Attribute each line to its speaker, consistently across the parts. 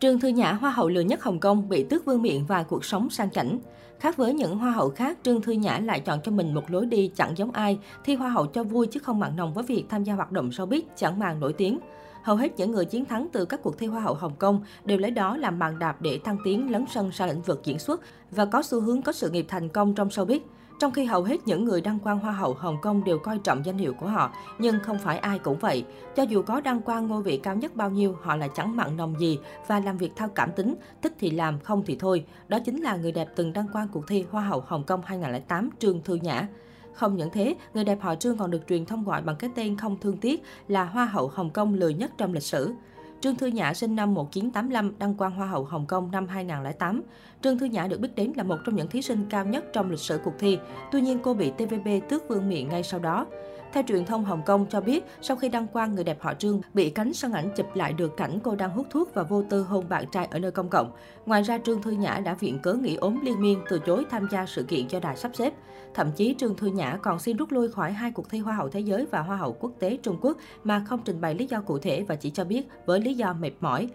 Speaker 1: Trương Thư Nhã, Hoa hậu lừa nhất Hồng Kông, bị tước vương miện và cuộc sống sang chảnh. Khác với những hoa hậu khác, Trương Thư Nhã lại chọn cho mình một lối đi chẳng giống ai, thi hoa hậu cho vui chứ không mặn nồng với việc tham gia hoạt động showbiz chẳng màng nổi tiếng. Hầu hết những người chiến thắng từ các cuộc thi Hoa hậu Hồng Kông đều lấy đó làm bàn đạp để thăng tiến lấn sân sang lĩnh vực diễn xuất và có xu hướng có sự nghiệp thành công trong showbiz. Trong khi hầu hết những người đăng quang Hoa hậu Hồng Kông đều coi trọng danh hiệu của họ, nhưng không phải ai cũng vậy. Cho dù có đăng quang ngôi vị cao nhất bao nhiêu, họ lại chẳng mặn nồng gì và làm việc theo cảm tính, thích thì làm, không thì thôi. Đó chính là người đẹp từng đăng quang cuộc thi Hoa hậu Hồng Kông 2008 Trương Thư Nhã. Không những thế, người đẹp họ Trương còn được truyền thông gọi bằng cái tên không thương tiếc là Hoa hậu Hồng Kông lười nhất trong lịch sử. Trương Thư Nhã sinh năm 1985, đăng quang Hoa hậu Hồng Kông năm 2008. Trương Thư Nhã được biết đến là một trong những thí sinh cao nhất trong lịch sử cuộc thi. Tuy nhiên, cô bị TVB tước vương miện ngay sau đó. Theo truyền thông Hồng Kông cho biết, sau khi đăng quang, người đẹp họ Trương bị cánh sân ảnh chụp lại được cảnh cô đang hút thuốc và vô tư hôn bạn trai ở nơi công cộng. Ngoài ra, Trương Thư Nhã đã viện cớ nghỉ ốm liên miên, từ chối tham gia sự kiện do đài sắp xếp. Thậm chí, Trương Thư Nhã còn xin rút lui khỏi hai cuộc thi Hoa hậu Thế giới và Hoa hậu Quốc tế Trung Quốc mà không trình bày lý do cụ thể và chỉ cho biết với lý do mệt mỏi.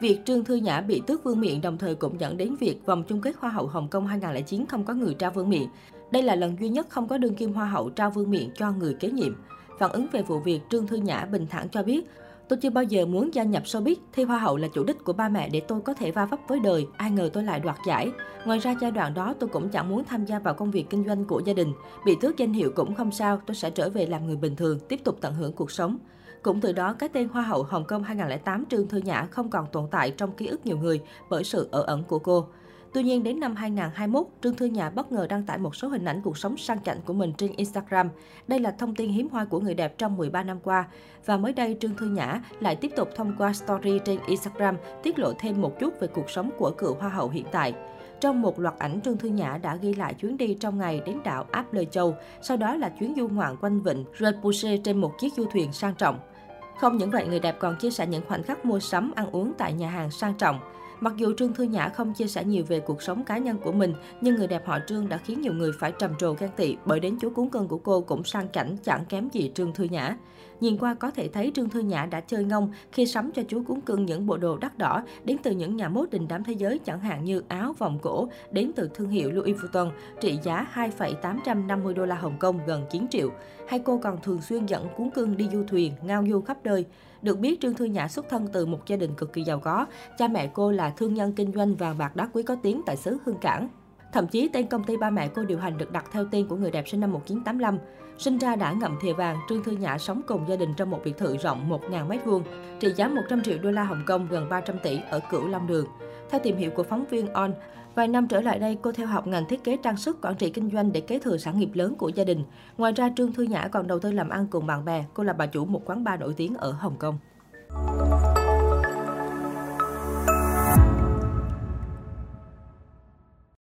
Speaker 1: Việc Trương Thư Nhã bị tước vương miện đồng thời cũng dẫn đến việc vòng chung kết Hoa hậu Hồng Kông 2009 không có người trao vương miện. Đây là lần duy nhất không có đương kim Hoa hậu trao vương miện cho người kế nhiệm. Phản ứng về vụ việc, Trương Thư Nhã bình thản cho biết, Tôi chưa bao giờ muốn gia nhập showbiz, thi hoa hậu là chủ đích của ba mẹ để tôi có thể va vấp với đời, ai ngờ tôi lại đoạt giải. Ngoài ra giai đoạn đó tôi cũng chẳng muốn tham gia vào công việc kinh doanh của gia đình. Bị tước danh hiệu cũng không sao, tôi sẽ trở về làm người bình thường, tiếp tục tận hưởng cuộc sống. Cũng từ đó, cái tên Hoa hậu Hồng Kông 2008 Trương Thư Nhã không còn tồn tại trong ký ức nhiều người bởi sự ở ẩn của cô. Tuy nhiên, đến năm 2021, Trương Thư Nhã bất ngờ đăng tải một số hình ảnh cuộc sống sang chảnh của mình trên Instagram. Đây là thông tin hiếm hoi của người đẹp trong 13 năm qua. Và mới đây, Trương Thư Nhã lại tiếp tục thông qua story trên Instagram tiết lộ thêm một chút về cuộc sống của cựu Hoa hậu hiện tại. Trong một loạt ảnh, Trương Thư Nhã đã ghi lại chuyến đi trong ngày đến đảo Áp lê Châu, sau đó là chuyến du ngoạn quanh vịnh Redbouche trên một chiếc du thuyền sang trọng. Không những vậy, người đẹp còn chia sẻ những khoảnh khắc mua sắm, ăn uống tại nhà hàng sang trọng. Mặc dù Trương Thư Nhã không chia sẻ nhiều về cuộc sống cá nhân của mình, nhưng người đẹp họ Trương đã khiến nhiều người phải trầm trồ ghen tị bởi đến chú cún cưng của cô cũng sang chảnh chẳng kém gì Trương Thư Nhã. Nhìn qua có thể thấy Trương Thư Nhã đã chơi ngông khi sắm cho chú cún cưng những bộ đồ đắt đỏ đến từ những nhà mốt đình đám thế giới chẳng hạn như áo, vòng cổ đến từ thương hiệu Louis Vuitton trị giá 2,850 đô la Hồng Kông gần 9 triệu. Hay cô còn thường xuyên dẫn cún cưng đi du thuyền, ngao du khắp nơi. Được biết Trương Thư Nhã xuất thân từ một gia đình cực kỳ giàu có. Cha mẹ cô là thương nhân kinh doanh vàng bạc đá quý có tiếng tại xứ Hương Cảng. Thậm chí tên công ty ba mẹ cô điều hành được đặt theo tên của người đẹp sinh năm 1985. Sinh ra đã ngậm thìa vàng, Trương Thư Nhã sống cùng gia đình trong một biệt thự rộng 1.000 m2, trị giá 100 triệu đô la Hồng Kông gần 300 tỷ ở Cửu Long Đường. Theo tìm hiểu của phóng viên On, vài năm trở lại đây cô theo học ngành thiết kế trang sức quản trị kinh doanh để kế thừa sản nghiệp lớn của gia đình. Ngoài ra Trương Thư Nhã còn đầu tư làm ăn cùng bạn bè, cô là bà chủ một quán bar nổi tiếng ở Hồng Kông.